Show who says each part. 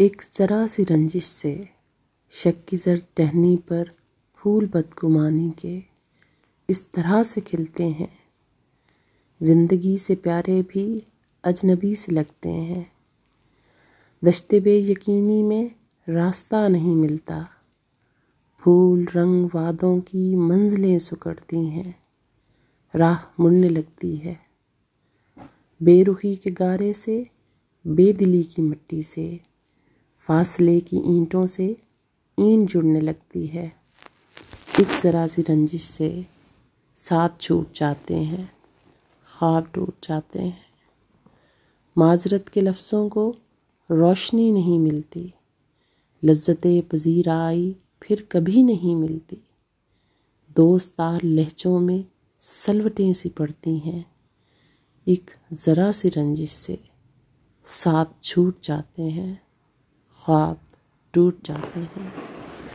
Speaker 1: एक ज़रा सी रंजिश से शक की जर टहनी पर फूल बदगुमानी के इस तरह से खिलते हैं। ज़िंदगी से प्यारे भी अजनबी से लगते हैं। दश्ते बे यकीनी में रास्ता नहीं मिलता। फूल रंग वादों की मंजिलें सुकड़ती हैं। राह मुड़ने लगती है। बेरुखी के गारे से, बेदिली की मिट्टी से फासले की ईंटों से ईंट जुड़ने लगती है। एक ज़रा सी रंजिश से साथ छूट जाते हैं, ख्वाब टूट जाते हैं। माजरत के लफ्ज़ों को रोशनी नहीं मिलती। लज्जत पजीर आई, फिर कभी नहीं मिलती। दोस्तार लहजों में सलवटें सी पड़ती हैं। एक ज़रा सी रंजिश से साथ छूट जाते हैं। ख्वाब टूट जाते हैं।